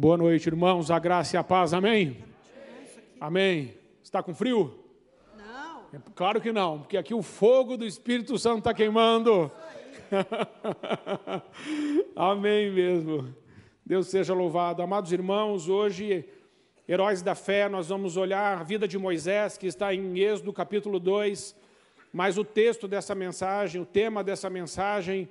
Boa noite, irmãos. A graça e a paz. Amém? Amém. Está com frio? Não. Claro que não, porque aqui o fogo do Espírito Santo está queimando. Amém mesmo. Deus seja louvado. Amados irmãos, hoje, heróis da fé, nós vamos olhar a vida de Moisés, que está em Êxodo capítulo 2. Mas o texto dessa mensagem, o tema dessa mensagem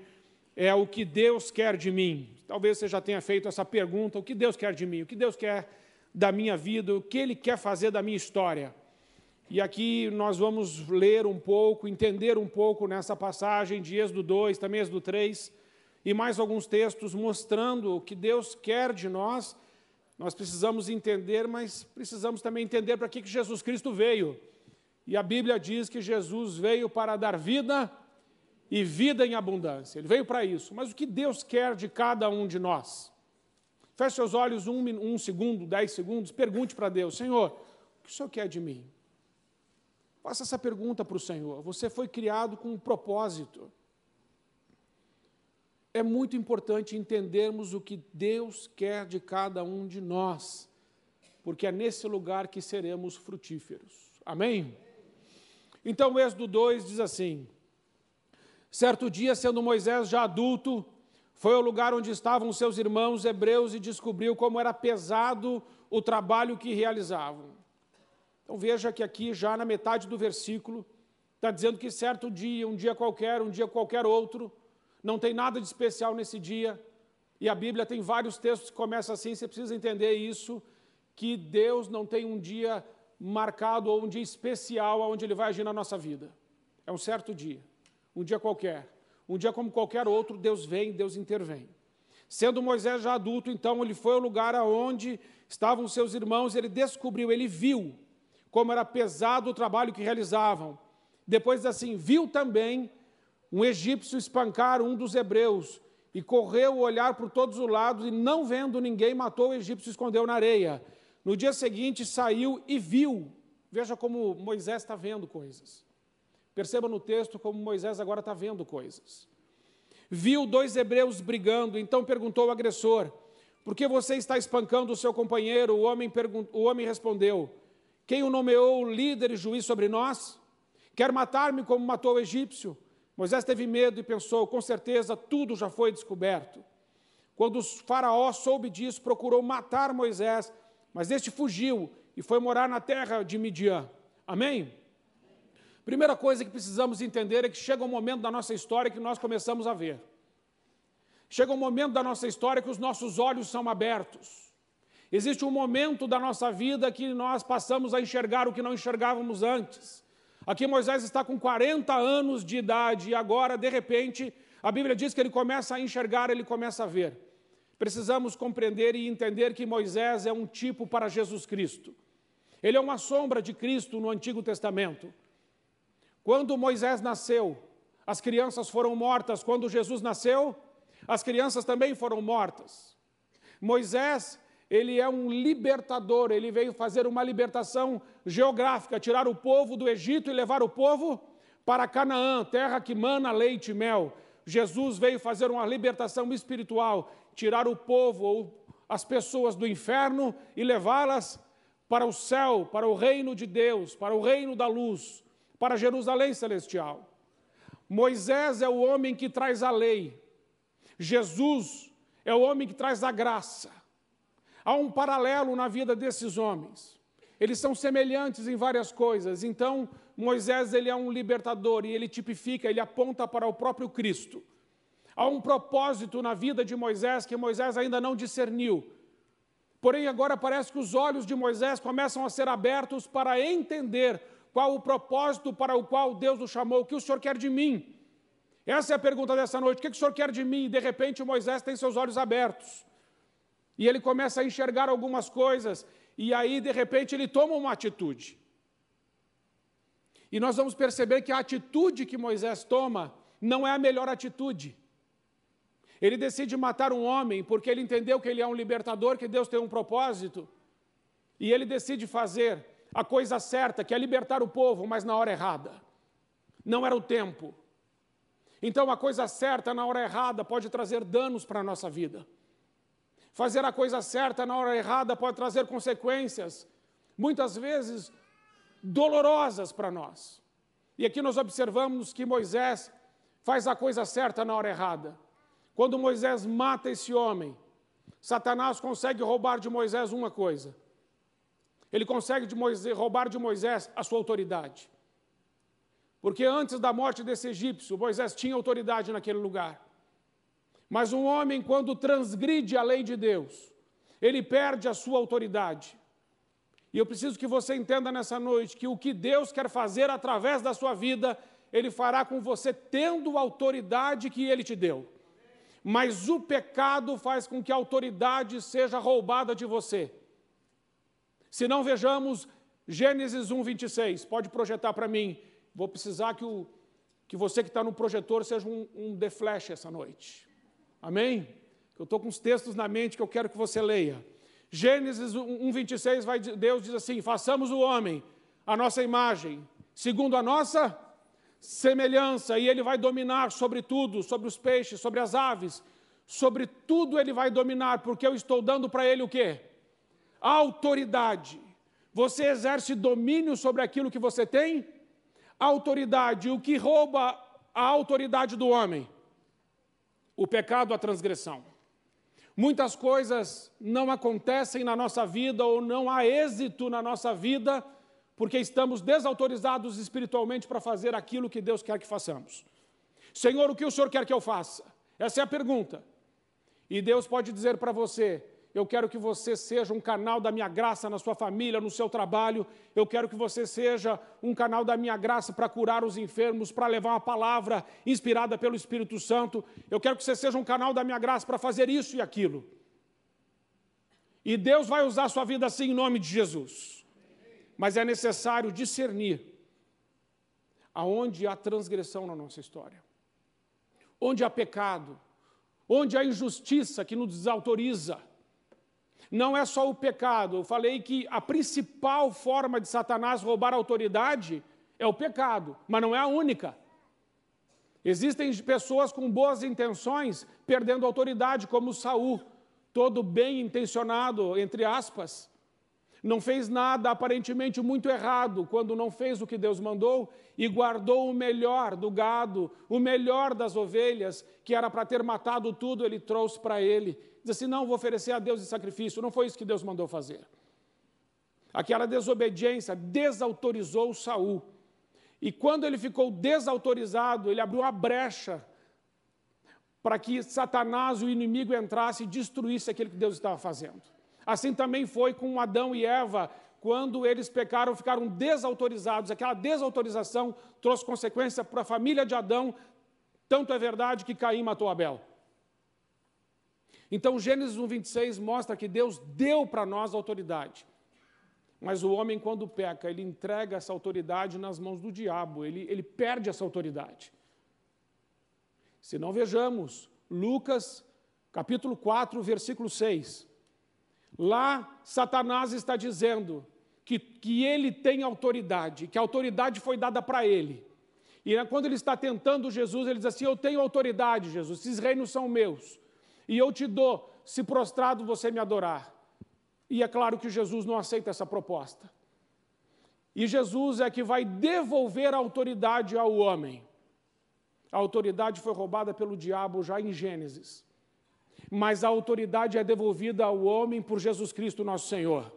é o que Deus quer de mim. Talvez você já tenha feito essa pergunta: o que Deus quer de mim? O que Deus quer da minha vida? O que Ele quer fazer da minha história? E aqui nós vamos ler um pouco, entender um pouco nessa passagem de Êxodo 2, também Êxodo 3, e mais alguns textos mostrando o que Deus quer de nós. Nós precisamos entender, mas precisamos também entender para que Jesus Cristo veio. E a Bíblia diz que Jesus veio para dar vida e vida em abundância. Ele veio para isso. Mas o que Deus quer de cada um de nós? Feche seus olhos um, um segundo, dez segundos, pergunte para Deus: Senhor, o que o Senhor quer de mim? Faça essa pergunta para o Senhor. Você foi criado com um propósito. É muito importante entendermos o que Deus quer de cada um de nós, porque é nesse lugar que seremos frutíferos. Amém? Então, Êxodo 2 diz assim: Certo dia, sendo Moisés já adulto, foi ao lugar onde estavam seus irmãos hebreus e descobriu como era pesado o trabalho que realizavam. Então veja que aqui, já na metade do versículo, está dizendo que certo dia, um dia qualquer, um dia qualquer outro, não tem nada de especial nesse dia. E a Bíblia tem vários textos que começam assim, você precisa entender isso, que Deus não tem um dia marcado ou um dia especial onde Ele vai agir na nossa vida. É um certo dia, um dia qualquer. Um dia como qualquer outro, Deus vem, Deus intervém. Sendo Moisés já adulto, então ele foi ao lugar aonde estavam seus irmãos, ele descobriu, ele viu como era pesado o trabalho que realizavam. Depois assim, viu também um egípcio espancar um dos hebreus e correu o olhar por todos os lados e não vendo ninguém, matou o egípcio e escondeu na areia. No dia seguinte saiu e viu. Veja como Moisés está vendo coisas. Perceba no texto como Moisés agora está vendo coisas. Viu dois hebreus brigando, então perguntou ao agressor: Por que você está espancando o seu companheiro? O homem, o homem respondeu: Quem o nomeou líder e juiz sobre nós? Quer matar-me como matou o egípcio? Moisés teve medo e pensou: Com certeza tudo já foi descoberto. Quando o faraó soube disso, procurou matar Moisés, mas este fugiu e foi morar na terra de Midian. Amém? Primeira coisa que precisamos entender é que chega um momento da nossa história que nós começamos a ver. Chega um momento da nossa história que os nossos olhos são abertos. Existe um momento da nossa vida que nós passamos a enxergar o que não enxergávamos antes. Aqui Moisés está com 40 anos de idade e agora, de repente, a Bíblia diz que ele começa a enxergar, ele começa a ver. Precisamos compreender e entender que Moisés é um tipo para Jesus Cristo. Ele é uma sombra de Cristo no Antigo Testamento. Quando Moisés nasceu, as crianças foram mortas. Quando Jesus nasceu, as crianças também foram mortas. Moisés, ele é um libertador, ele veio fazer uma libertação geográfica, tirar o povo do Egito e levar o povo para Canaã, terra que mana leite e mel. Jesus veio fazer uma libertação espiritual, tirar o povo ou as pessoas do inferno e levá-las para o céu, para o reino de Deus, para o reino da luz, para Jerusalém celestial. Moisés é o homem que traz a lei. Jesus é o homem que traz a graça. Há um paralelo na vida desses homens. Eles são semelhantes em várias coisas. Então, Moisés ele é um libertador e ele tipifica, ele aponta para o próprio Cristo. Há um propósito na vida de Moisés que Moisés ainda não discerniu. Porém, agora parece que os olhos de Moisés começam a ser abertos para entender qual o propósito para o qual Deus o chamou, o que o Senhor quer de mim. Essa é a pergunta dessa noite: o que o Senhor quer de mim? E de repente Moisés tem seus olhos abertos. E ele começa a enxergar algumas coisas, e aí de repente ele toma uma atitude. E nós vamos perceber que a atitude que Moisés toma não é a melhor atitude. Ele decide matar um homem porque ele entendeu que ele é um libertador, que Deus tem um propósito. E ele decide fazer a coisa certa, que é libertar o povo, mas na hora errada. Não era o tempo. Então, a coisa certa na hora errada pode trazer danos para a nossa vida. Fazer a coisa certa na hora errada pode trazer consequências, muitas vezes dolorosas para nós. E aqui nós observamos que Moisés faz a coisa certa na hora errada. Quando Moisés mata esse homem, Satanás consegue roubar de Moisés uma coisa. Ele consegue de Moisés, roubar de Moisés a sua autoridade. Porque antes da morte desse egípcio, Moisés tinha autoridade naquele lugar. Mas um homem, quando transgride a lei de Deus, ele perde a sua autoridade. E eu preciso que você entenda nessa noite que o que Deus quer fazer através da sua vida, Ele fará com você tendo a autoridade que Ele te deu. Mas o pecado faz com que a autoridade seja roubada de você. Se não vejamos Gênesis 1, 26, pode projetar para mim. Vou precisar que, o, que você que está no projetor seja um, um de flash essa noite. Amém? Eu estou com os textos na mente que eu quero que você leia. Gênesis 1, 26, vai, Deus diz assim: façamos o homem, a nossa imagem, segundo a nossa semelhança, e ele vai dominar sobre tudo, sobre os peixes, sobre as aves, sobre tudo ele vai dominar, porque eu estou dando para ele o quê? Autoridade. Você exerce domínio sobre aquilo que você tem? Autoridade. O que rouba a autoridade do homem? O pecado, a transgressão. Muitas coisas não acontecem na nossa vida ou não há êxito na nossa vida porque estamos desautorizados espiritualmente para fazer aquilo que Deus quer que façamos. Senhor, o que o Senhor quer que eu faça? Essa é a pergunta. E Deus pode dizer para você: eu quero que você seja um canal da minha graça na sua família, no seu trabalho. Eu quero que você seja um canal da minha graça para curar os enfermos, para levar uma palavra inspirada pelo Espírito Santo. Eu quero que você seja um canal da minha graça para fazer isso e aquilo. E Deus vai usar a sua vida assim em nome de Jesus. Mas é necessário discernir aonde há transgressão na nossa história, onde há pecado, onde há injustiça que nos desautoriza não é só o pecado. Eu falei que a principal forma de Satanás roubar autoridade é o pecado, mas não é a única. Existem pessoas com boas intenções perdendo autoridade, como Saul, todo bem intencionado, entre aspas, não fez nada aparentemente muito errado quando não fez o que Deus mandou e guardou o melhor do gado, o melhor das ovelhas, que era para ter matado tudo, ele trouxe para ele. Diz assim: não, vou oferecer a Deus em sacrifício. Não foi isso que Deus mandou fazer. Aquela desobediência desautorizou Saul. E quando ele ficou desautorizado, ele abriu uma brecha para que Satanás, o inimigo, entrasse e destruísse aquilo que Deus estava fazendo. Assim também foi com Adão e Eva, quando eles pecaram, ficaram desautorizados. Aquela desautorização trouxe consequência para a família de Adão. Tanto é verdade que Caim matou Abel. Então, Gênesis 1, 26 mostra que Deus deu para nós autoridade. Mas o homem, quando peca, ele entrega essa autoridade nas mãos do diabo, ele, ele perde essa autoridade. Se não vejamos, Lucas, capítulo 4, versículo 6. Lá, Satanás está dizendo que, que ele tem autoridade, que a autoridade foi dada para ele. E quando ele está tentando Jesus, ele diz assim: Eu tenho autoridade, Jesus, esses reinos são meus. E eu te dou, se prostrado você me adorar. E é claro que Jesus não aceita essa proposta. E Jesus é que vai devolver a autoridade ao homem. A autoridade foi roubada pelo diabo já em Gênesis mas a autoridade é devolvida ao homem por Jesus Cristo, nosso Senhor.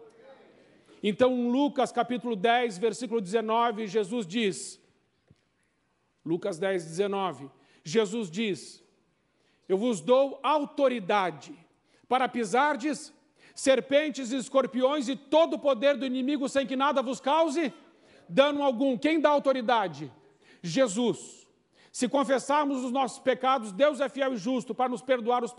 Então, Lucas capítulo 10, versículo 19, Jesus diz: Lucas 10, 19, Jesus diz: Eu vos dou autoridade para pisardes serpentes e escorpiões e todo o poder do inimigo sem que nada vos cause dano algum. Quem dá autoridade? Jesus. Se confessarmos os nossos pecados, Deus é fiel e justo para nos perdoar os,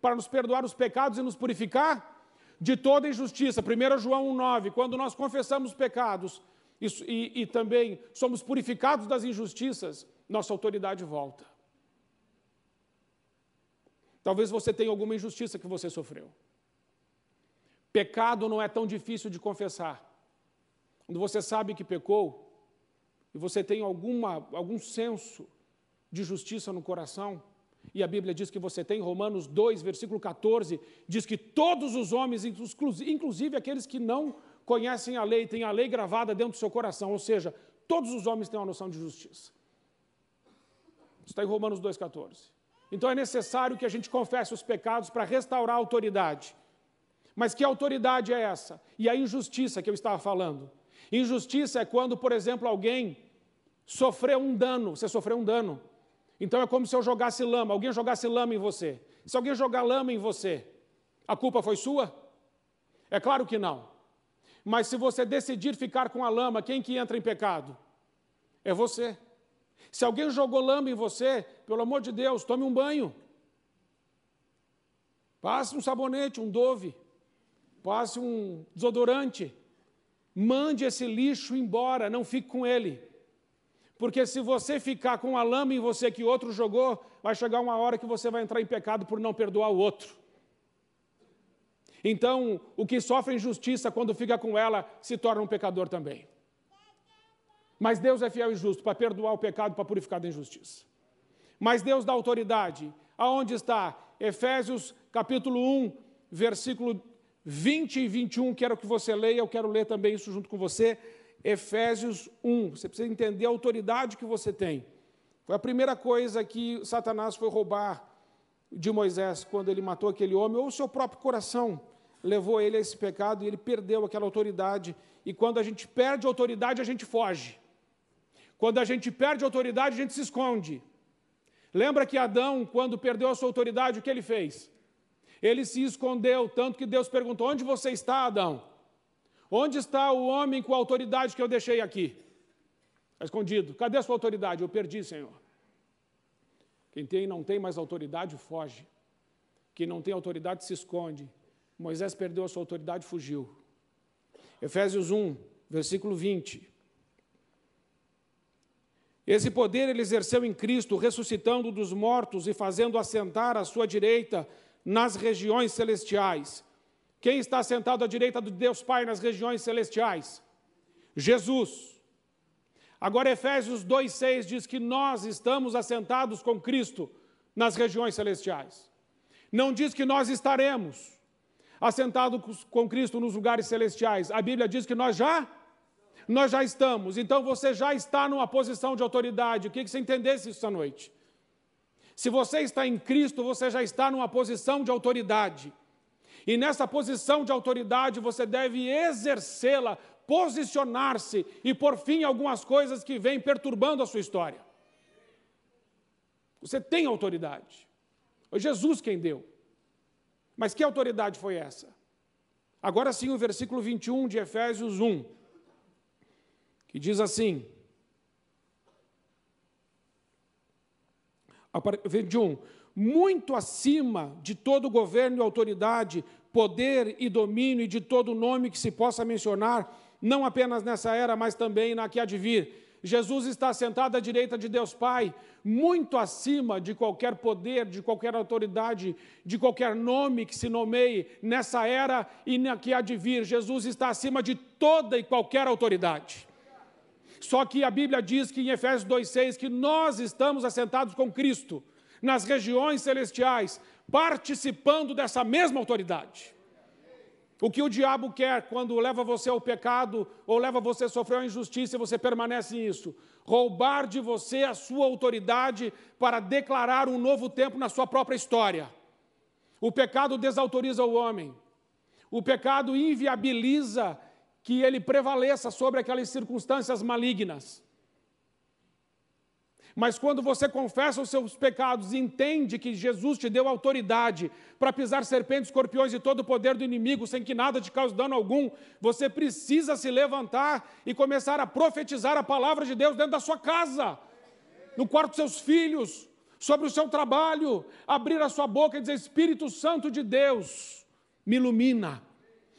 para nos perdoar os pecados e nos purificar de toda injustiça. 1 João 1,9, quando nós confessamos pecados e, e, e também somos purificados das injustiças, nossa autoridade volta. Talvez você tenha alguma injustiça que você sofreu. Pecado não é tão difícil de confessar. Quando você sabe que pecou e você tem alguma, algum senso de justiça no coração, E a Bíblia diz que você tem, Romanos 2, versículo 14, diz que todos os homens, inclusive aqueles que não conhecem a lei, têm a lei gravada dentro do seu coração, ou seja, todos os homens têm uma noção de justiça. Está em Romanos 2,14. Então é necessário que a gente confesse os pecados para restaurar a autoridade. Mas que autoridade é essa? E a injustiça que eu estava falando? Injustiça é quando, por exemplo, alguém sofreu um dano, você sofreu um dano. Então é como se eu jogasse lama, alguém jogasse lama em você. Se alguém jogar lama em você, a culpa foi sua? É claro que não. Mas se você decidir ficar com a lama, quem que entra em pecado? É você. Se alguém jogou lama em você, pelo amor de Deus, tome um banho. Passe um sabonete, um dove. Passe um desodorante. Mande esse lixo embora, não fique com ele. Porque se você ficar com a lama em você que outro jogou, vai chegar uma hora que você vai entrar em pecado por não perdoar o outro. Então, o que sofre injustiça quando fica com ela se torna um pecador também. Mas Deus é fiel e justo para perdoar o pecado, para purificar da injustiça. Mas Deus dá autoridade. Aonde está? Efésios capítulo 1, versículo 20 e 21, quero que você leia, eu quero ler também isso junto com você. Efésios 1, você precisa entender a autoridade que você tem. Foi a primeira coisa que Satanás foi roubar de Moisés quando ele matou aquele homem, ou o seu próprio coração levou ele a esse pecado e ele perdeu aquela autoridade. E quando a gente perde autoridade, a gente foge. Quando a gente perde autoridade, a gente se esconde. Lembra que Adão, quando perdeu a sua autoridade, o que ele fez? Ele se escondeu, tanto que Deus perguntou: Onde você está, Adão? Onde está o homem com a autoridade que eu deixei aqui? Escondido. Cadê a sua autoridade? Eu perdi, Senhor. Quem tem não tem mais autoridade, foge. Quem não tem autoridade se esconde. Moisés perdeu a sua autoridade fugiu. Efésios 1, versículo 20. Esse poder ele exerceu em Cristo, ressuscitando dos mortos e fazendo assentar à sua direita nas regiões celestiais. Quem está sentado à direita de Deus Pai nas regiões celestiais? Jesus. Agora, Efésios 2,6 diz que nós estamos assentados com Cristo nas regiões celestiais. Não diz que nós estaremos assentados com Cristo nos lugares celestiais. A Bíblia diz que nós já nós já estamos. Então você já está numa posição de autoridade. O que, você entendesse isso esta noite? Se você está em Cristo, você já está numa posição de autoridade. E nessa posição de autoridade você deve exercê-la posicionar-se e por fim algumas coisas que vêm perturbando a sua história. Você tem autoridade. Foi Jesus quem deu. Mas que autoridade foi essa? Agora sim, o versículo 21 de Efésios 1, que diz assim: 21. Muito acima de todo governo e autoridade, poder e domínio e de todo nome que se possa mencionar, não apenas nessa era, mas também na que há de vir. Jesus está sentado à direita de Deus Pai, muito acima de qualquer poder, de qualquer autoridade, de qualquer nome que se nomeie nessa era e na que há de vir. Jesus está acima de toda e qualquer autoridade. Só que a Bíblia diz que em Efésios 2,6 que nós estamos assentados com Cristo nas regiões celestiais, participando dessa mesma autoridade. O que o diabo quer quando leva você ao pecado ou leva você a sofrer uma injustiça e você permanece nisso? Roubar de você a sua autoridade para declarar um novo tempo na sua própria história. O pecado desautoriza o homem. O pecado inviabiliza que ele prevaleça sobre aquelas circunstâncias malignas. Mas quando você confessa os seus pecados e entende que Jesus te deu autoridade para pisar serpentes, escorpiões e todo o poder do inimigo sem que nada te cause dano algum, você precisa se levantar e começar a profetizar a palavra de Deus dentro da sua casa, no quarto dos seus filhos, sobre o seu trabalho, abrir a sua boca e dizer: Espírito Santo de Deus, me ilumina,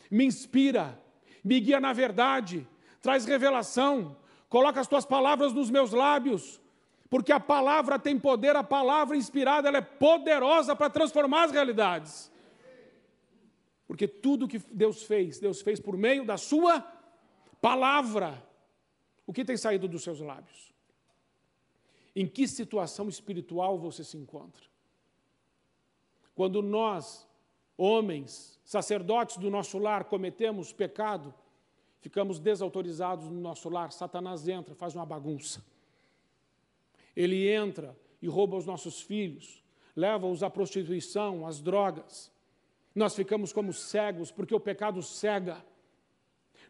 me inspira, me guia na verdade, traz revelação, coloca as tuas palavras nos meus lábios porque a palavra tem poder, a palavra inspirada, ela é poderosa para transformar as realidades. Porque tudo que Deus fez, Deus fez por meio da sua palavra. O que tem saído dos seus lábios? Em que situação espiritual você se encontra? Quando nós, homens, sacerdotes do nosso lar, cometemos pecado, ficamos desautorizados no nosso lar, Satanás entra, faz uma bagunça. Ele entra e rouba os nossos filhos, leva-os à prostituição, às drogas. Nós ficamos como cegos, porque o pecado cega.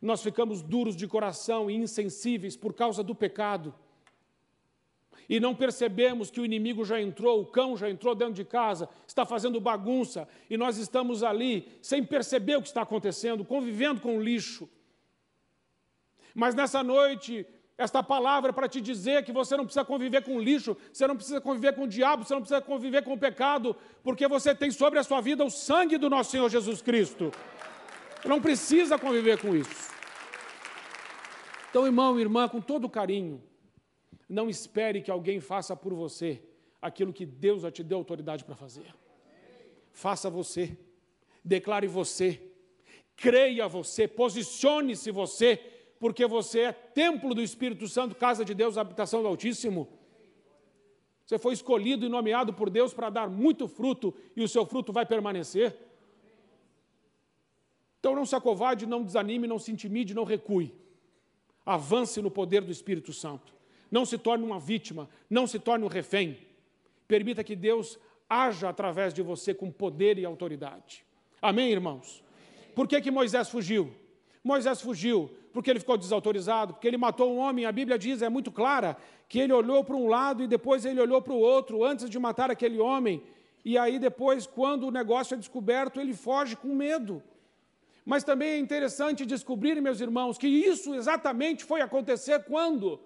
Nós ficamos duros de coração e insensíveis por causa do pecado. E não percebemos que o inimigo já entrou, o cão já entrou dentro de casa, está fazendo bagunça, e nós estamos ali sem perceber o que está acontecendo, convivendo com o lixo. Mas nessa noite, esta palavra é para te dizer que você não precisa conviver com lixo, você não precisa conviver com o diabo, você não precisa conviver com o pecado, porque você tem sobre a sua vida o sangue do nosso Senhor Jesus Cristo. Não precisa conviver com isso. Então, irmão irmã, com todo carinho, não espere que alguém faça por você aquilo que Deus já te deu autoridade para fazer. Faça você, declare você, creia você, posicione-se você, porque você é templo do Espírito Santo, casa de Deus, habitação do Altíssimo. Você foi escolhido e nomeado por Deus para dar muito fruto e o seu fruto vai permanecer. Então não se acovade, não desanime, não se intimide, não recue. Avance no poder do Espírito Santo. Não se torne uma vítima, não se torne um refém. Permita que Deus haja através de você com poder e autoridade. Amém, irmãos? Por que, que Moisés fugiu? Moisés fugiu porque ele ficou desautorizado, porque ele matou um homem. A Bíblia diz, é muito clara, que ele olhou para um lado e depois ele olhou para o outro antes de matar aquele homem. E aí depois, quando o negócio é descoberto, ele foge com medo. Mas também é interessante descobrir, meus irmãos, que isso exatamente foi acontecer quando?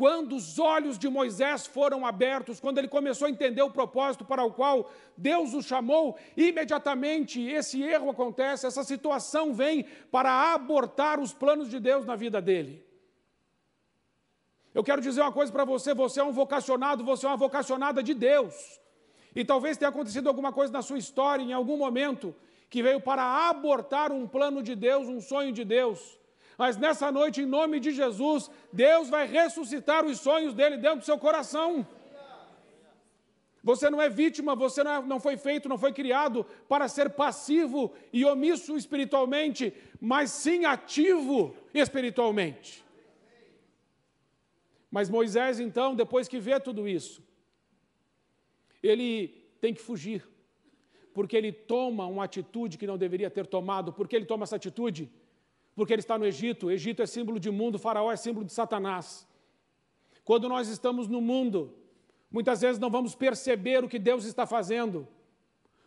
Quando os olhos de Moisés foram abertos, quando ele começou a entender o propósito para o qual Deus o chamou, imediatamente esse erro acontece, essa situação vem para abortar os planos de Deus na vida dele. Eu quero dizer uma coisa para você: você é um vocacionado, você é uma vocacionada de Deus. E talvez tenha acontecido alguma coisa na sua história, em algum momento, que veio para abortar um plano de Deus, um sonho de Deus. Mas nessa noite, em nome de Jesus, Deus vai ressuscitar os sonhos dele dentro do seu coração. Você não é vítima, você não, é, não foi feito, não foi criado para ser passivo e omisso espiritualmente, mas sim ativo espiritualmente. Mas Moisés, então, depois que vê tudo isso, ele tem que fugir porque ele toma uma atitude que não deveria ter tomado. Por que ele toma essa atitude? Porque ele está no Egito. O Egito é símbolo de mundo, Faraó é símbolo de Satanás. Quando nós estamos no mundo, muitas vezes não vamos perceber o que Deus está fazendo.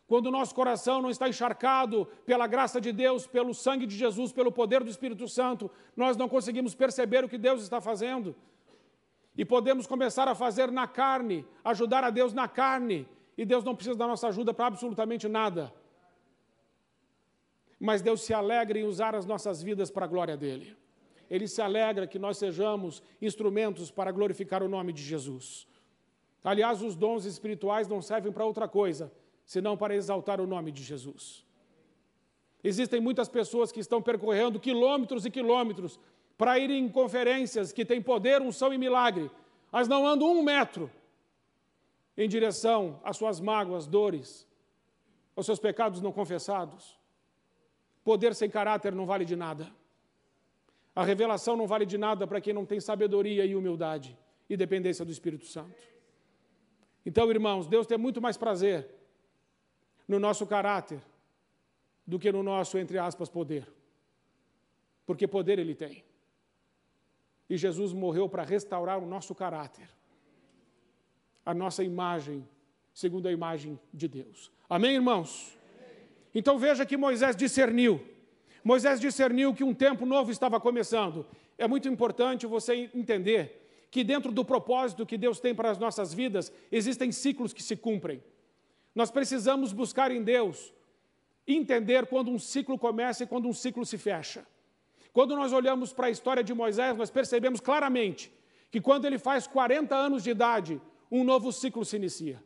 Quando o nosso coração não está encharcado pela graça de Deus, pelo sangue de Jesus, pelo poder do Espírito Santo, nós não conseguimos perceber o que Deus está fazendo. E podemos começar a fazer na carne, ajudar a Deus na carne, e Deus não precisa da nossa ajuda para absolutamente nada. Mas Deus se alegra em usar as nossas vidas para a glória dele. Ele se alegra que nós sejamos instrumentos para glorificar o nome de Jesus. Aliás, os dons espirituais não servem para outra coisa, senão para exaltar o nome de Jesus. Existem muitas pessoas que estão percorrendo quilômetros e quilômetros para ir em conferências que têm poder, unção e milagre, mas não andam um metro em direção às suas mágoas, dores, aos seus pecados não confessados. Poder sem caráter não vale de nada. A revelação não vale de nada para quem não tem sabedoria e humildade e dependência do Espírito Santo. Então, irmãos, Deus tem muito mais prazer no nosso caráter do que no nosso, entre aspas, poder. Porque poder ele tem. E Jesus morreu para restaurar o nosso caráter a nossa imagem, segundo a imagem de Deus. Amém, irmãos? Então veja que Moisés discerniu. Moisés discerniu que um tempo novo estava começando. É muito importante você entender que dentro do propósito que Deus tem para as nossas vidas, existem ciclos que se cumprem. Nós precisamos buscar em Deus entender quando um ciclo começa e quando um ciclo se fecha. Quando nós olhamos para a história de Moisés, nós percebemos claramente que quando ele faz 40 anos de idade, um novo ciclo se inicia.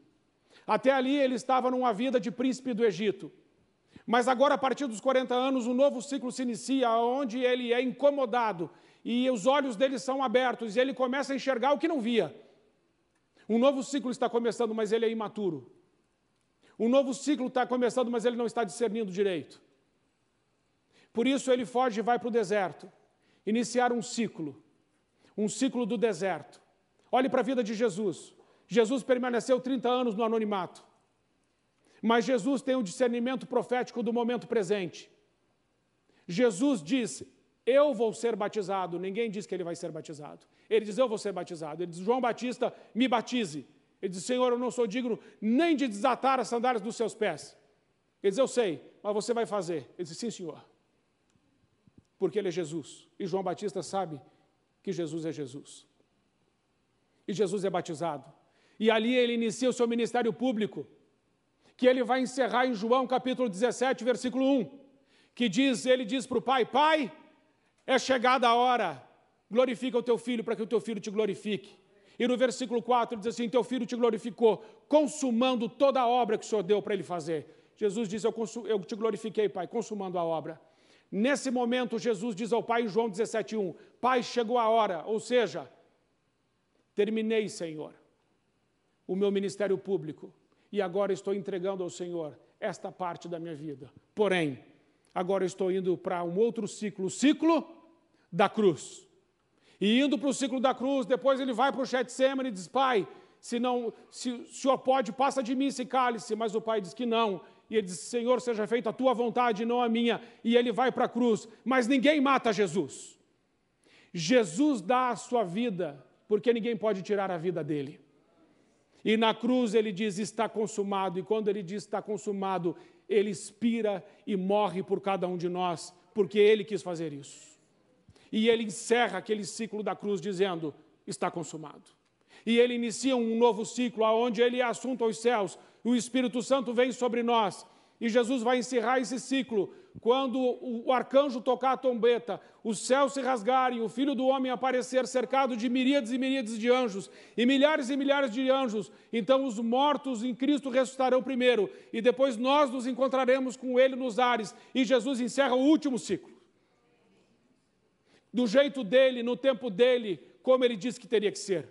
Até ali ele estava numa vida de príncipe do Egito. Mas agora, a partir dos 40 anos, um novo ciclo se inicia, onde ele é incomodado e os olhos dele são abertos e ele começa a enxergar o que não via. Um novo ciclo está começando, mas ele é imaturo. Um novo ciclo está começando, mas ele não está discernindo direito. Por isso ele foge e vai para o deserto, iniciar um ciclo, um ciclo do deserto. Olhe para a vida de Jesus. Jesus permaneceu 30 anos no anonimato. Mas Jesus tem o um discernimento profético do momento presente. Jesus disse: Eu vou ser batizado. Ninguém diz que ele vai ser batizado. Ele diz: Eu vou ser batizado. Ele diz: João Batista, me batize. Ele diz: Senhor, eu não sou digno nem de desatar as sandálias dos seus pés. Ele diz: Eu sei, mas você vai fazer. Ele diz: Sim, senhor. Porque ele é Jesus. E João Batista sabe que Jesus é Jesus. E Jesus é batizado. E ali ele inicia o seu ministério público, que ele vai encerrar em João capítulo 17, versículo 1, que diz, ele diz para o pai, pai, é chegada a hora, glorifica o teu filho para que o teu filho te glorifique. E no versículo 4 diz assim: Teu filho te glorificou, consumando toda a obra que o Senhor deu para ele fazer. Jesus diz: eu, eu, te glorifiquei, Pai, consumando a obra. Nesse momento, Jesus diz ao Pai em João 17,1: Pai, chegou a hora, ou seja, terminei, Senhor o meu ministério público e agora estou entregando ao Senhor esta parte da minha vida. Porém, agora estou indo para um outro ciclo, o ciclo da cruz. E indo para o ciclo da cruz, depois ele vai para o Getsemane e diz, pai, se, não, se o senhor pode, passa de mim esse cálice. Mas o pai diz que não. E ele diz, Senhor, seja feita a tua vontade, não a minha. E ele vai para a cruz. Mas ninguém mata Jesus. Jesus dá a sua vida, porque ninguém pode tirar a vida dele. E na cruz ele diz: está consumado. E quando ele diz está consumado, ele expira e morre por cada um de nós, porque ele quis fazer isso. E ele encerra aquele ciclo da cruz dizendo: está consumado. E ele inicia um novo ciclo, aonde ele é assunto aos céus, o Espírito Santo vem sobre nós. E Jesus vai encerrar esse ciclo quando o arcanjo tocar a trombeta, os céus se rasgarem, o filho do homem aparecer cercado de miríades e miríades de anjos, e milhares e milhares de anjos, então os mortos em Cristo ressuscitarão primeiro, e depois nós nos encontraremos com ele nos ares, e Jesus encerra o último ciclo. Do jeito dele, no tempo dele, como ele disse que teria que ser.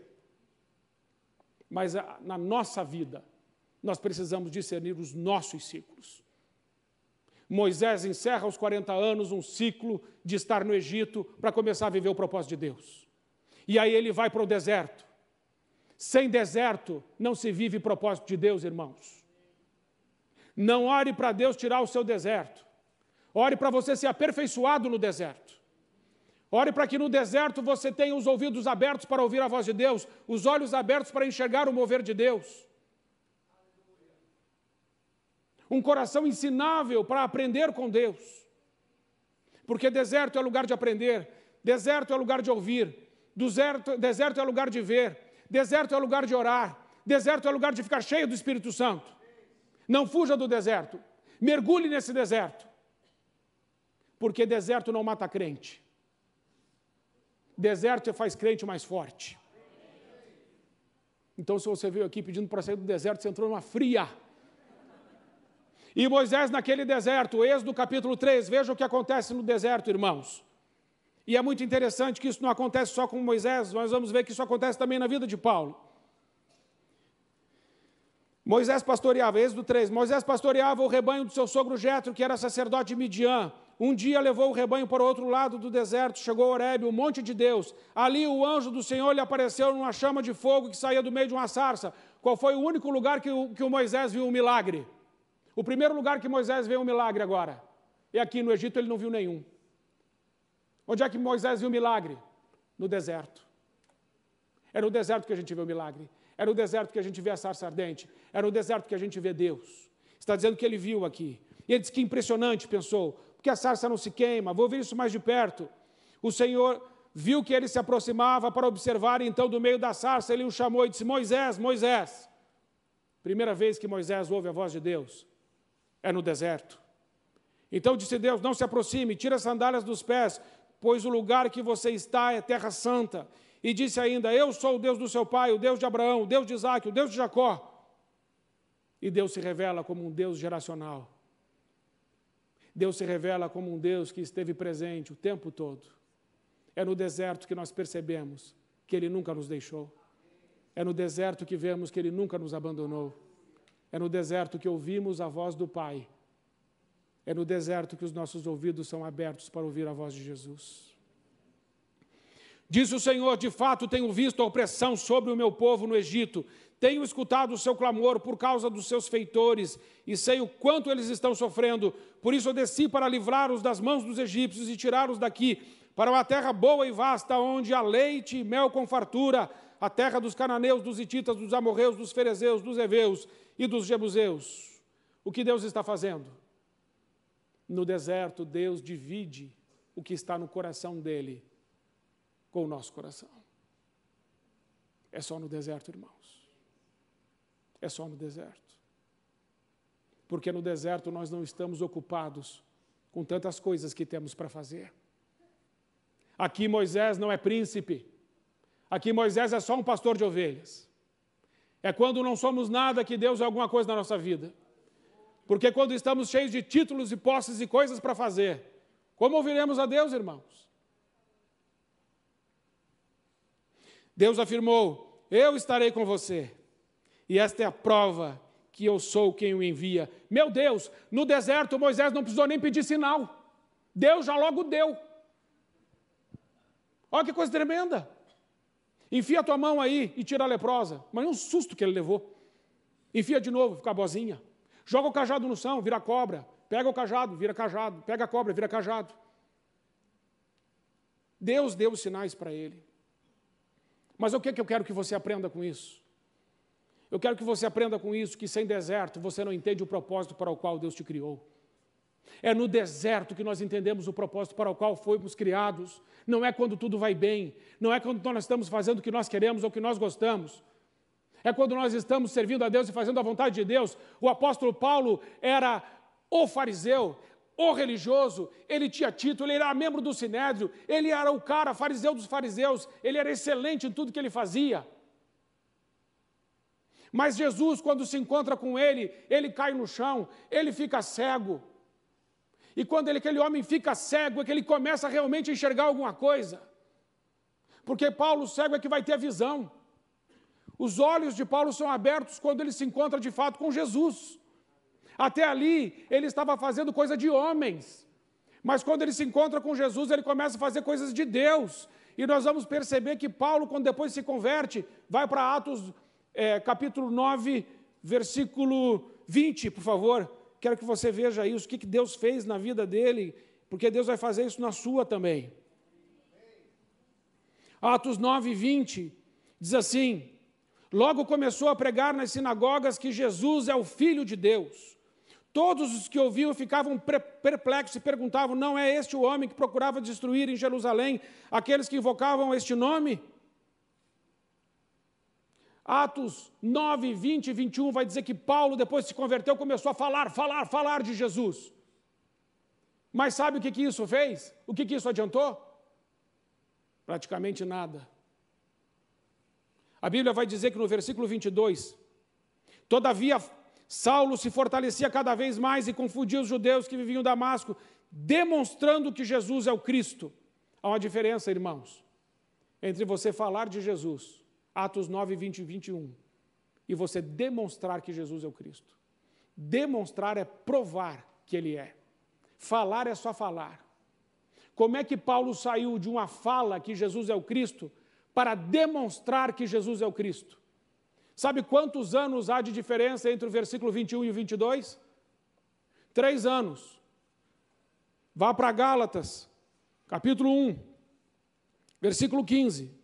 Mas na nossa vida, nós precisamos discernir os nossos ciclos. Moisés encerra aos 40 anos um ciclo de estar no Egito para começar a viver o propósito de Deus. E aí ele vai para o deserto. Sem deserto não se vive propósito de Deus, irmãos. Não ore para Deus tirar o seu deserto. Ore para você ser aperfeiçoado no deserto. Ore para que no deserto você tenha os ouvidos abertos para ouvir a voz de Deus, os olhos abertos para enxergar o mover de Deus. Um coração ensinável para aprender com Deus. Porque deserto é lugar de aprender, deserto é lugar de ouvir, deserto, deserto é lugar de ver, deserto é lugar de orar, deserto é lugar de ficar cheio do Espírito Santo. Não fuja do deserto, mergulhe nesse deserto. Porque deserto não mata crente. Deserto faz crente mais forte. Então, se você veio aqui pedindo para sair do deserto, você entrou numa fria. E Moisés naquele deserto, Êxodo capítulo 3, veja o que acontece no deserto, irmãos. E é muito interessante que isso não acontece só com Moisés, nós vamos ver que isso acontece também na vida de Paulo. Moisés pastoreava, Êxodo 3, Moisés pastoreava o rebanho do seu sogro Jetro, que era sacerdote de Midian. Um dia levou o rebanho para o outro lado do deserto, chegou a Horebe, o monte de Deus. Ali o anjo do Senhor lhe apareceu numa chama de fogo que saía do meio de uma sarça. Qual foi o único lugar que o, que o Moisés viu um milagre? O primeiro lugar que Moisés vê um milagre agora. E aqui no Egito ele não viu nenhum. Onde é que Moisés viu o milagre? No deserto. É no deserto que a gente vê o milagre. É no deserto que a gente vê a sarça ardente. É no deserto que a gente vê Deus. Está dizendo que ele viu aqui. E ele disse que impressionante, pensou, porque a sarça não se queima, vou ver isso mais de perto. O Senhor viu que ele se aproximava para observar, e então do meio da sarça ele o chamou e disse: Moisés, Moisés. Primeira vez que Moisés ouve a voz de Deus é no deserto. Então disse Deus: Não se aproxime, tira as sandálias dos pés, pois o lugar que você está é terra santa. E disse ainda: Eu sou o Deus do seu pai, o Deus de Abraão, o Deus de Isaac, o Deus de Jacó. E Deus se revela como um Deus geracional. Deus se revela como um Deus que esteve presente o tempo todo. É no deserto que nós percebemos que Ele nunca nos deixou. É no deserto que vemos que Ele nunca nos abandonou. É no deserto que ouvimos a voz do Pai. É no deserto que os nossos ouvidos são abertos para ouvir a voz de Jesus. Diz o Senhor: de fato tenho visto a opressão sobre o meu povo no Egito, tenho escutado o seu clamor por causa dos seus feitores, e sei o quanto eles estão sofrendo. Por isso eu desci para livrá-los das mãos dos egípcios e tirá-los daqui, para uma terra boa e vasta, onde há leite e mel com fartura, a terra dos cananeus, dos hititas, dos amorreus, dos ferezeus, dos heveus e dos jebuseus. O que Deus está fazendo? No deserto, Deus divide o que está no coração dele com o nosso coração. É só no deserto, irmãos. É só no deserto. Porque no deserto nós não estamos ocupados com tantas coisas que temos para fazer. Aqui Moisés não é príncipe. Aqui Moisés é só um pastor de ovelhas. É quando não somos nada que Deus é alguma coisa na nossa vida. Porque quando estamos cheios de títulos e posses e coisas para fazer, como ouviremos a Deus, irmãos? Deus afirmou: Eu estarei com você, e esta é a prova que eu sou quem o envia. Meu Deus, no deserto Moisés não precisou nem pedir sinal, Deus já logo deu. Olha que coisa tremenda. Enfia a tua mão aí e tira a leprosa. Mas um susto que ele levou. Enfia de novo, fica bozinha. Joga o cajado no chão, vira cobra. Pega o cajado, vira cajado. Pega a cobra, vira cajado. Deus deu os sinais para ele. Mas o que, é que eu quero que você aprenda com isso? Eu quero que você aprenda com isso que sem deserto você não entende o propósito para o qual Deus te criou. É no deserto que nós entendemos o propósito para o qual fomos criados. Não é quando tudo vai bem, não é quando nós estamos fazendo o que nós queremos ou o que nós gostamos. É quando nós estamos servindo a Deus e fazendo a vontade de Deus. O apóstolo Paulo era o fariseu, o religioso, ele tinha título, ele era membro do sinédrio, ele era o cara fariseu dos fariseus, ele era excelente em tudo que ele fazia. Mas Jesus, quando se encontra com ele, ele cai no chão, ele fica cego. E quando ele, aquele homem fica cego, é que ele começa realmente a enxergar alguma coisa. Porque Paulo cego é que vai ter a visão. Os olhos de Paulo são abertos quando ele se encontra de fato com Jesus. Até ali, ele estava fazendo coisa de homens. Mas quando ele se encontra com Jesus, ele começa a fazer coisas de Deus. E nós vamos perceber que Paulo, quando depois se converte, vai para Atos é, capítulo 9, versículo 20, por favor. Quero que você veja isso, o que Deus fez na vida dele, porque Deus vai fazer isso na sua também. Atos 9, 20 diz assim: Logo começou a pregar nas sinagogas que Jesus é o Filho de Deus. Todos os que ouviam ficavam perplexos e perguntavam: Não é este o homem que procurava destruir em Jerusalém aqueles que invocavam este nome? Atos 9, 20 e 21 vai dizer que Paulo, depois se converteu, começou a falar, falar, falar de Jesus. Mas sabe o que, que isso fez? O que, que isso adiantou? Praticamente nada. A Bíblia vai dizer que no versículo 22, todavia Saulo se fortalecia cada vez mais e confundia os judeus que viviam em Damasco, demonstrando que Jesus é o Cristo. Há uma diferença, irmãos, entre você falar de Jesus Atos 9, 20 e 21. E você demonstrar que Jesus é o Cristo. Demonstrar é provar que Ele é. Falar é só falar. Como é que Paulo saiu de uma fala que Jesus é o Cristo para demonstrar que Jesus é o Cristo? Sabe quantos anos há de diferença entre o versículo 21 e o 22? Três anos. Vá para Gálatas, capítulo 1, versículo 15.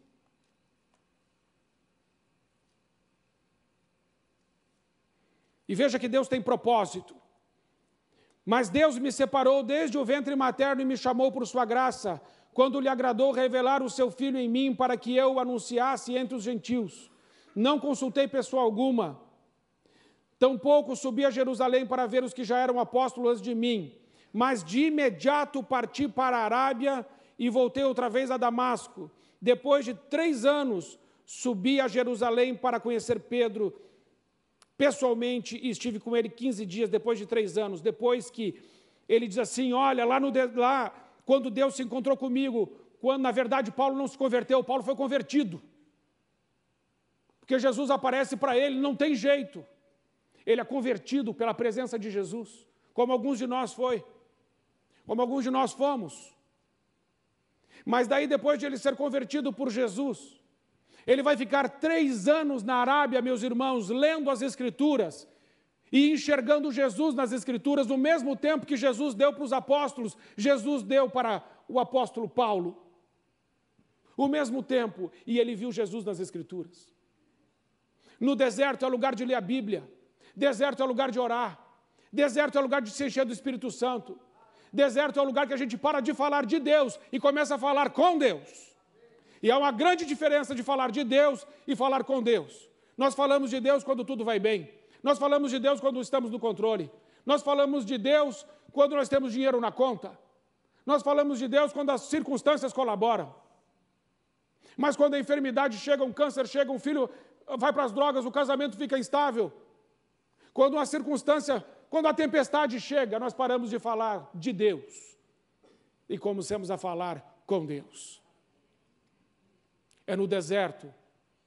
E veja que Deus tem propósito. Mas Deus me separou desde o ventre materno e me chamou por sua graça, quando lhe agradou revelar o seu filho em mim para que eu o anunciasse entre os gentios. Não consultei pessoa alguma. Tampouco subi a Jerusalém para ver os que já eram apóstolos de mim, mas de imediato parti para a Arábia e voltei outra vez a Damasco. Depois de três anos, subi a Jerusalém para conhecer Pedro pessoalmente e estive com ele 15 dias depois de três anos, depois que ele diz assim: Olha, lá, no, lá quando Deus se encontrou comigo, quando na verdade Paulo não se converteu, Paulo foi convertido. Porque Jesus aparece para ele, não tem jeito. ele é convertido pela presença de Jesus, como alguns de nós foi, como alguns de nós fomos. Mas daí, depois de ele ser convertido por Jesus, ele vai ficar três anos na Arábia, meus irmãos, lendo as Escrituras e enxergando Jesus nas Escrituras, no mesmo tempo que Jesus deu para os apóstolos, Jesus deu para o apóstolo Paulo. O mesmo tempo, e ele viu Jesus nas Escrituras. No deserto é lugar de ler a Bíblia, deserto é lugar de orar, deserto é lugar de se encher do Espírito Santo, deserto é lugar que a gente para de falar de Deus e começa a falar com Deus. E há uma grande diferença de falar de Deus e falar com Deus. Nós falamos de Deus quando tudo vai bem. Nós falamos de Deus quando estamos no controle. Nós falamos de Deus quando nós temos dinheiro na conta. Nós falamos de Deus quando as circunstâncias colaboram. Mas quando a enfermidade chega, um câncer chega, um filho vai para as drogas, o casamento fica instável. Quando uma circunstância, quando a tempestade chega, nós paramos de falar de Deus e começamos a falar com Deus. É no deserto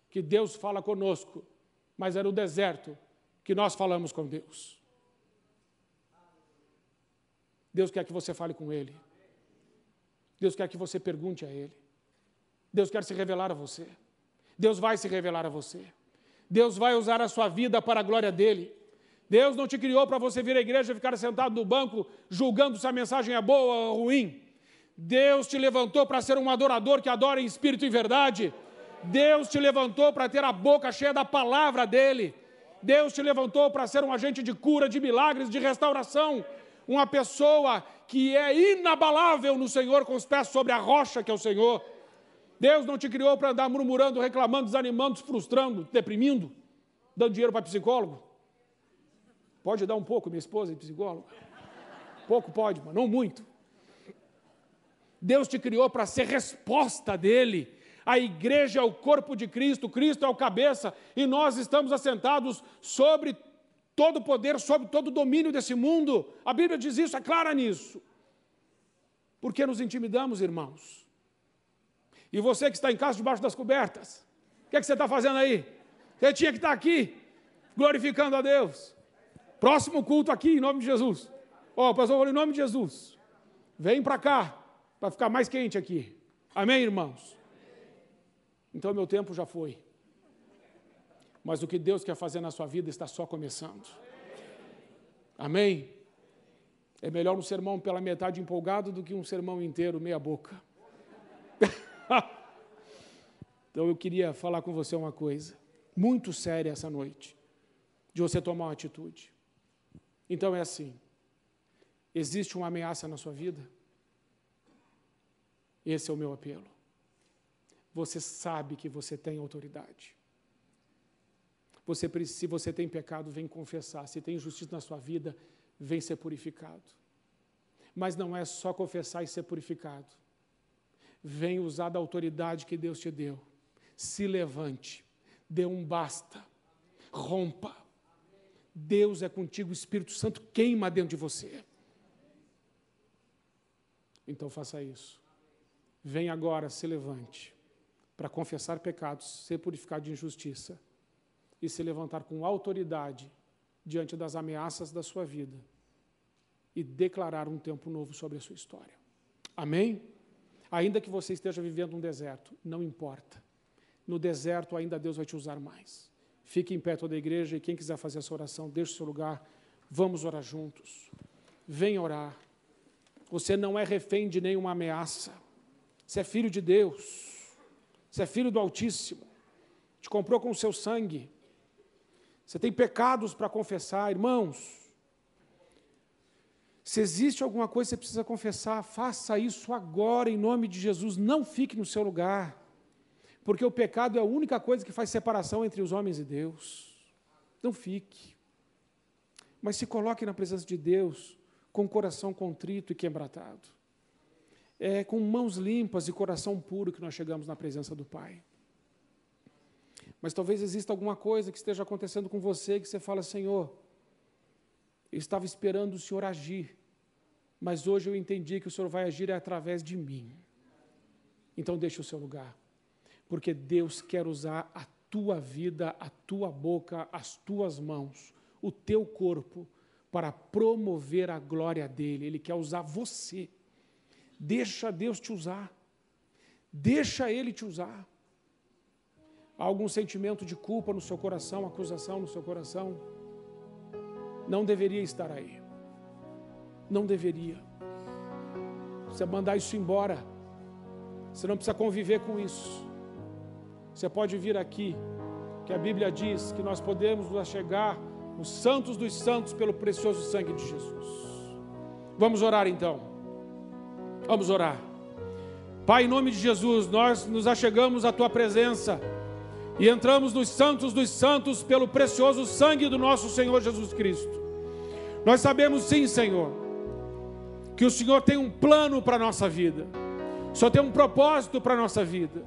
que Deus fala conosco, mas é no deserto que nós falamos com Deus. Deus quer que você fale com Ele. Deus quer que você pergunte a Ele. Deus quer se revelar a você. Deus vai se revelar a você. Deus vai usar a sua vida para a glória dEle. Deus não te criou para você vir à igreja e ficar sentado no banco julgando se a mensagem é boa ou ruim. Deus te levantou para ser um adorador que adora em espírito e verdade. Deus te levantou para ter a boca cheia da palavra dele. Deus te levantou para ser um agente de cura, de milagres, de restauração. Uma pessoa que é inabalável no Senhor, com os pés sobre a rocha que é o Senhor. Deus não te criou para andar murmurando, reclamando, desanimando, frustrando, deprimindo, dando dinheiro para psicólogo. Pode dar um pouco, minha esposa, de psicólogo? Pouco pode, mas não muito. Deus te criou para ser resposta dele. A igreja é o corpo de Cristo, Cristo é o cabeça, e nós estamos assentados sobre todo o poder, sobre todo o domínio desse mundo. A Bíblia diz isso, é clara nisso. Por que nos intimidamos, irmãos? E você que está em casa debaixo das cobertas, o que, é que você está fazendo aí? Você tinha que estar aqui, glorificando a Deus. Próximo culto aqui, em nome de Jesus. Ó, oh, pastor, em nome de Jesus. Vem para cá, para ficar mais quente aqui. Amém, irmãos? Então meu tempo já foi. Mas o que Deus quer fazer na sua vida está só começando. Amém? É melhor um sermão pela metade empolgado do que um sermão inteiro meia boca. então eu queria falar com você uma coisa muito séria essa noite, de você tomar uma atitude. Então é assim: existe uma ameaça na sua vida? Esse é o meu apelo. Você sabe que você tem autoridade. Você, se você tem pecado, vem confessar. Se tem injustiça na sua vida, vem ser purificado. Mas não é só confessar e ser purificado. Vem usar da autoridade que Deus te deu. Se levante, dê um basta, rompa. Deus é contigo, o Espírito Santo queima dentro de você. Então faça isso. Vem agora, se levante, para confessar pecados, ser purificado de injustiça e se levantar com autoridade diante das ameaças da sua vida e declarar um tempo novo sobre a sua história. Amém? Ainda que você esteja vivendo um deserto, não importa. No deserto ainda Deus vai te usar mais. Fique em pé toda a igreja e quem quiser fazer essa oração, deixe o seu lugar. Vamos orar juntos. Venha orar. Você não é refém de nenhuma ameaça. Você é filho de Deus. Você é filho do Altíssimo. Te comprou com o seu sangue. Você tem pecados para confessar, irmãos. Se existe alguma coisa que você precisa confessar, faça isso agora em nome de Jesus. Não fique no seu lugar. Porque o pecado é a única coisa que faz separação entre os homens e Deus. Não fique. Mas se coloque na presença de Deus com o coração contrito e quebrantado é com mãos limpas e coração puro que nós chegamos na presença do Pai. Mas talvez exista alguma coisa que esteja acontecendo com você que você fala, Senhor, eu estava esperando o Senhor agir, mas hoje eu entendi que o Senhor vai agir através de mim. Então deixe o seu lugar, porque Deus quer usar a tua vida, a tua boca, as tuas mãos, o teu corpo para promover a glória dele. Ele quer usar você. Deixa Deus te usar. Deixa Ele te usar. Há algum sentimento de culpa no seu coração, acusação no seu coração? Não deveria estar aí. Não deveria. Você mandar isso embora. Você não precisa conviver com isso. Você pode vir aqui, que a Bíblia diz que nós podemos nos chegar nos santos dos santos pelo precioso sangue de Jesus. Vamos orar então. Vamos orar. Pai, em nome de Jesus, nós nos achegamos à tua presença e entramos nos santos dos santos pelo precioso sangue do nosso Senhor Jesus Cristo. Nós sabemos sim, Senhor, que o Senhor tem um plano para a nossa vida, Senhor tem um propósito para a nossa vida,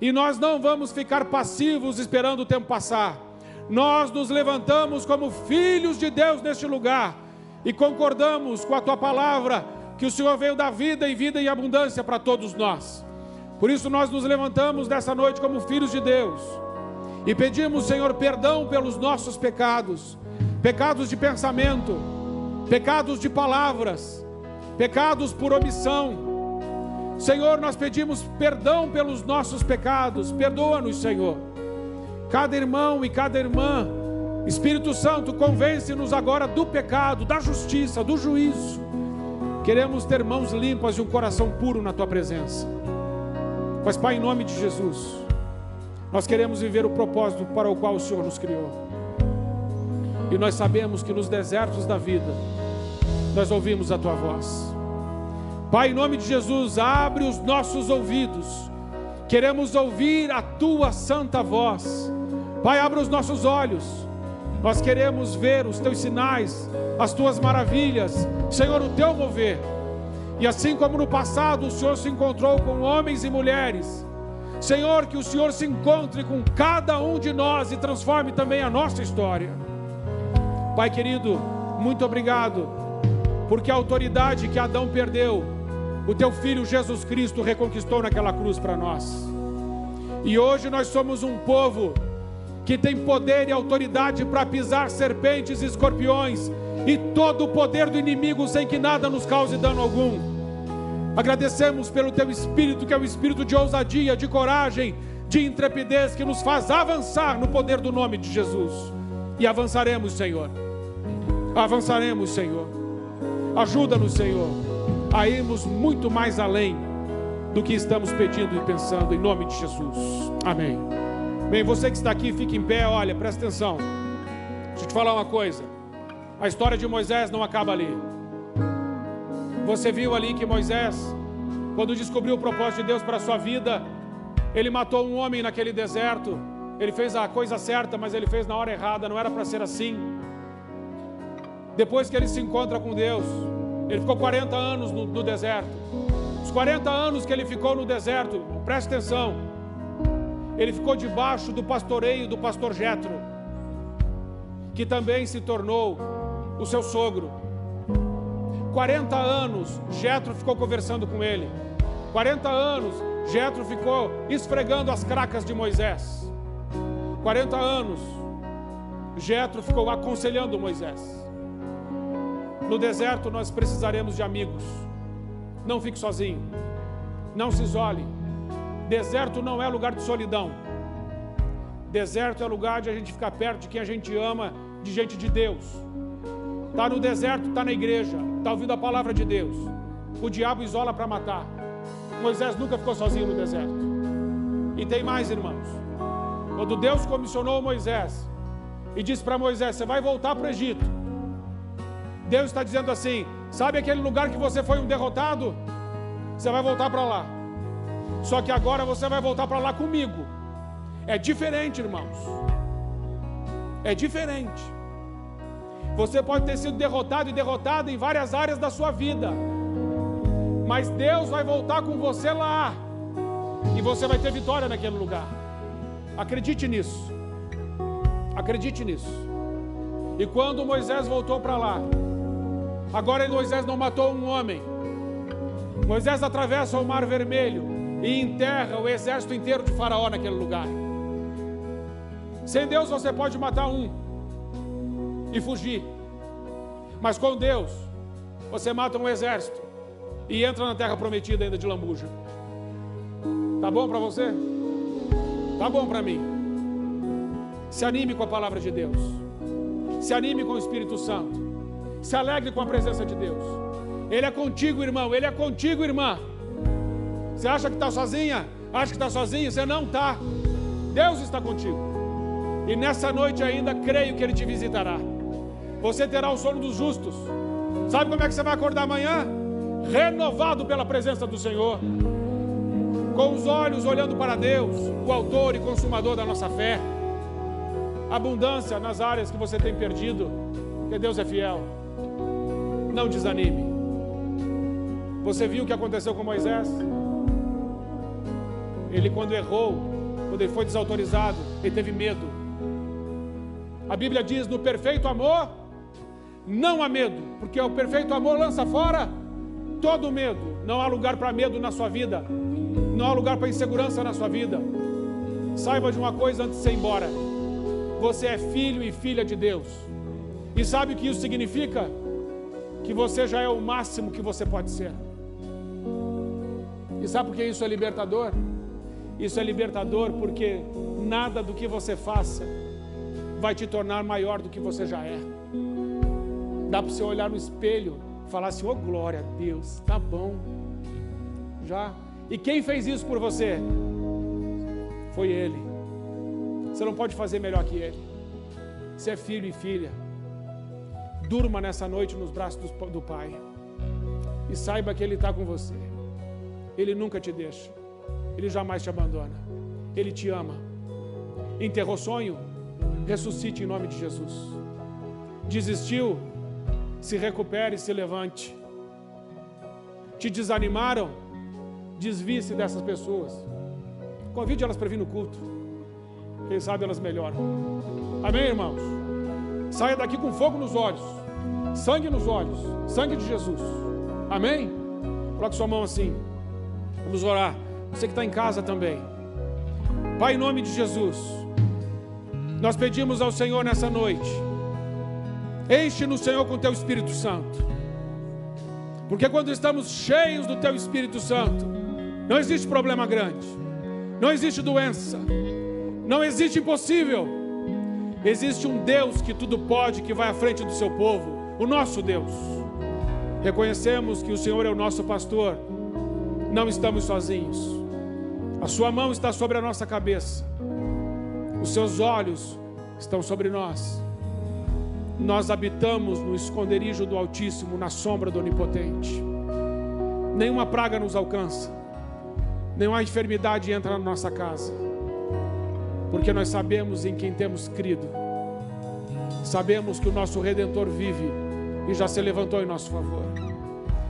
e nós não vamos ficar passivos esperando o tempo passar. Nós nos levantamos como filhos de Deus neste lugar e concordamos com a tua palavra que o Senhor veio dar vida e vida em abundância para todos nós. Por isso nós nos levantamos nessa noite como filhos de Deus e pedimos, Senhor, perdão pelos nossos pecados, pecados de pensamento, pecados de palavras, pecados por omissão. Senhor, nós pedimos perdão pelos nossos pecados, perdoa-nos, Senhor. Cada irmão e cada irmã, Espírito Santo, convence-nos agora do pecado, da justiça, do juízo. Queremos ter mãos limpas e um coração puro na tua presença. Mas, Pai, em nome de Jesus, nós queremos viver o propósito para o qual o Senhor nos criou. E nós sabemos que nos desertos da vida, nós ouvimos a tua voz. Pai, em nome de Jesus, abre os nossos ouvidos. Queremos ouvir a tua santa voz. Pai, abre os nossos olhos. Nós queremos ver os teus sinais, as tuas maravilhas, Senhor, o teu mover. E assim como no passado o Senhor se encontrou com homens e mulheres, Senhor, que o Senhor se encontre com cada um de nós e transforme também a nossa história. Pai querido, muito obrigado, porque a autoridade que Adão perdeu, o teu filho Jesus Cristo reconquistou naquela cruz para nós. E hoje nós somos um povo que tem poder e autoridade para pisar serpentes e escorpiões e todo o poder do inimigo sem que nada nos cause dano algum. Agradecemos pelo teu espírito, que é o espírito de ousadia, de coragem, de intrepidez, que nos faz avançar no poder do nome de Jesus. E avançaremos, Senhor. Avançaremos, Senhor. Ajuda-nos, Senhor, a irmos muito mais além do que estamos pedindo e pensando, em nome de Jesus. Amém. Bem, você que está aqui, fique em pé, olha, presta atenção. Deixa eu te falar uma coisa. A história de Moisés não acaba ali. Você viu ali que Moisés, quando descobriu o propósito de Deus para a sua vida, ele matou um homem naquele deserto. Ele fez a coisa certa, mas ele fez na hora errada, não era para ser assim. Depois que ele se encontra com Deus, ele ficou 40 anos no, no deserto. Os 40 anos que ele ficou no deserto, preste atenção, ele ficou debaixo do pastoreio do pastor Jetro, que também se tornou o seu sogro. 40 anos, Jetro ficou conversando com ele. 40 anos, Jetro ficou esfregando as cracas de Moisés. 40 anos, Jetro ficou aconselhando Moisés. No deserto nós precisaremos de amigos. Não fique sozinho. Não se isole. Deserto não é lugar de solidão. Deserto é lugar de a gente ficar perto de quem a gente ama, de gente de Deus está no deserto, está na igreja, está ouvindo a palavra de Deus. O diabo isola para matar. Moisés nunca ficou sozinho no deserto. E tem mais, irmãos. Quando Deus comissionou Moisés e disse para Moisés: Você vai voltar para o Egito. Deus está dizendo assim: Sabe aquele lugar que você foi um derrotado? Você vai voltar para lá. Só que agora você vai voltar para lá comigo. É diferente, irmãos. É diferente. Você pode ter sido derrotado e derrotada em várias áreas da sua vida, mas Deus vai voltar com você lá, e você vai ter vitória naquele lugar. Acredite nisso. Acredite nisso. E quando Moisés voltou para lá, agora Moisés não matou um homem. Moisés atravessa o Mar Vermelho e enterra o exército inteiro de Faraó naquele lugar. Sem Deus você pode matar um, e fugir. Mas com Deus, você mata um exército e entra na terra prometida ainda de lambuja. Tá bom para você? Tá bom para mim. Se anime com a palavra de Deus. Se anime com o Espírito Santo. Se alegre com a presença de Deus. Ele é contigo, irmão. Ele é contigo, irmã. Você acha que está sozinha? Acha que está sozinho? Você não está. Deus está contigo. E nessa noite ainda creio que Ele te visitará. Você terá o sono dos justos. Sabe como é que você vai acordar amanhã? Renovado pela presença do Senhor. Com os olhos olhando para Deus, o autor e consumador da nossa fé. Abundância nas áreas que você tem perdido, porque Deus é fiel. Não desanime. Você viu o que aconteceu com Moisés? Ele, quando errou, quando ele foi desautorizado, ele teve medo. A Bíblia diz: no perfeito amor, não há medo, porque o perfeito amor lança fora todo medo. Não há lugar para medo na sua vida, não há lugar para insegurança na sua vida. Saiba de uma coisa antes de ser embora: você é filho e filha de Deus. E sabe o que isso significa? Que você já é o máximo que você pode ser. E sabe por que isso é libertador? Isso é libertador porque nada do que você faça vai te tornar maior do que você já é. Dá para você olhar no espelho e falar assim: Ô oh, glória a Deus, tá bom. Já. E quem fez isso por você? Foi Ele. Você não pode fazer melhor que Ele. Você é filho e filha. Durma nessa noite nos braços do Pai. E saiba que Ele está com você. Ele nunca te deixa. Ele jamais te abandona. Ele te ama. Enterrou sonho? Ressuscite em nome de Jesus. Desistiu? Se recupere e se levante. Te desanimaram? Desvie-se dessas pessoas. Convide elas para vir no culto. Quem sabe elas melhoram. Amém, irmãos? Saia daqui com fogo nos olhos, sangue nos olhos, sangue de Jesus. Amém? Coloque sua mão assim. Vamos orar. Você que está em casa também. Pai, em nome de Jesus, nós pedimos ao Senhor nessa noite, enche-nos, Senhor, com Teu Espírito Santo. Porque quando estamos cheios do Teu Espírito Santo, não existe problema grande, não existe doença, não existe impossível. Existe um Deus que tudo pode, que vai à frente do seu povo, o nosso Deus. Reconhecemos que o Senhor é o nosso pastor, não estamos sozinhos. A sua mão está sobre a nossa cabeça. Os seus olhos estão sobre nós. Nós habitamos no esconderijo do Altíssimo, na sombra do Onipotente. Nenhuma praga nos alcança. Nenhuma enfermidade entra na nossa casa. Porque nós sabemos em quem temos crido. Sabemos que o nosso Redentor vive e já se levantou em nosso favor.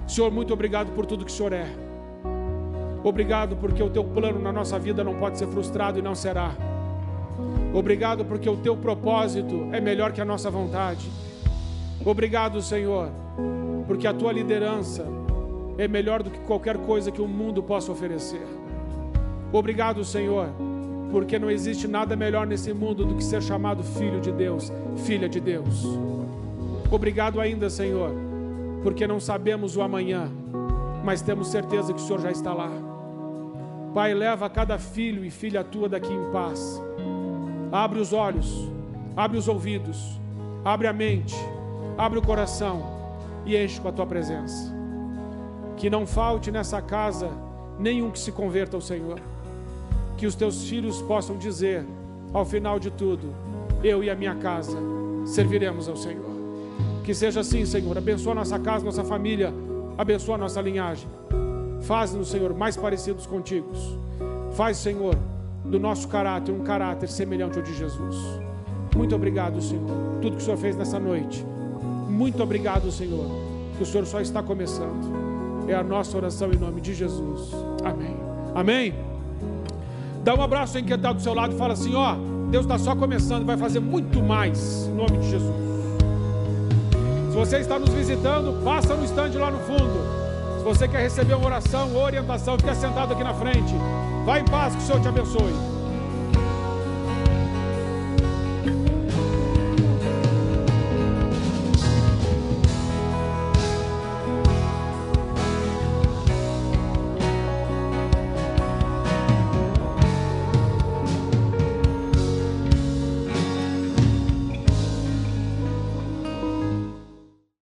Senhor, muito obrigado por tudo que o Senhor é. Obrigado porque o teu plano na nossa vida não pode ser frustrado e não será. Obrigado porque o teu propósito é melhor que a nossa vontade. Obrigado, Senhor, porque a tua liderança é melhor do que qualquer coisa que o mundo possa oferecer. Obrigado, Senhor, porque não existe nada melhor nesse mundo do que ser chamado filho de Deus, filha de Deus. Obrigado ainda, Senhor, porque não sabemos o amanhã, mas temos certeza que o Senhor já está lá. Pai, leva cada filho e filha tua daqui em paz. Abre os olhos, abre os ouvidos, abre a mente, abre o coração e enche com a tua presença. Que não falte nessa casa nenhum que se converta ao Senhor. Que os teus filhos possam dizer, ao final de tudo, eu e a minha casa serviremos ao Senhor. Que seja assim, Senhor. Abençoa nossa casa, nossa família Abençoa nossa linhagem. Faz-nos, Senhor, mais parecidos contigo. Faz, Senhor, do nosso caráter um caráter semelhante ao de Jesus. Muito obrigado, Senhor, tudo que o Senhor fez nessa noite. Muito obrigado, Senhor, que o Senhor só está começando. É a nossa oração em nome de Jesus. Amém. Amém. Dá um abraço em quem está do seu lado e fala assim: ó, Deus está só começando, vai fazer muito mais em nome de Jesus você está nos visitando, passa no estande lá no fundo. Se você quer receber uma oração ou orientação, fica sentado aqui na frente. Vá em paz, que o Senhor te abençoe.